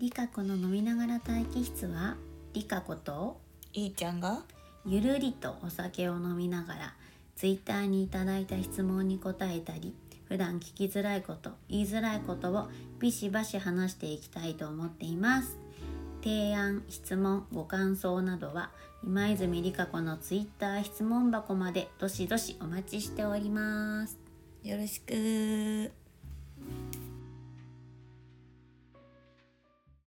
リカ子の飲みながら待機室はリカ子といいちゃんが？ゆるりとお酒を飲みながらツイッターにいただいた質問に答えたり普段聞きづらいこと言いづらいことをビシバシ話していきたいと思っています。提案質問ご感想などは今泉理香子のツイッター質問箱までどしどしお待ちしております。よろしく。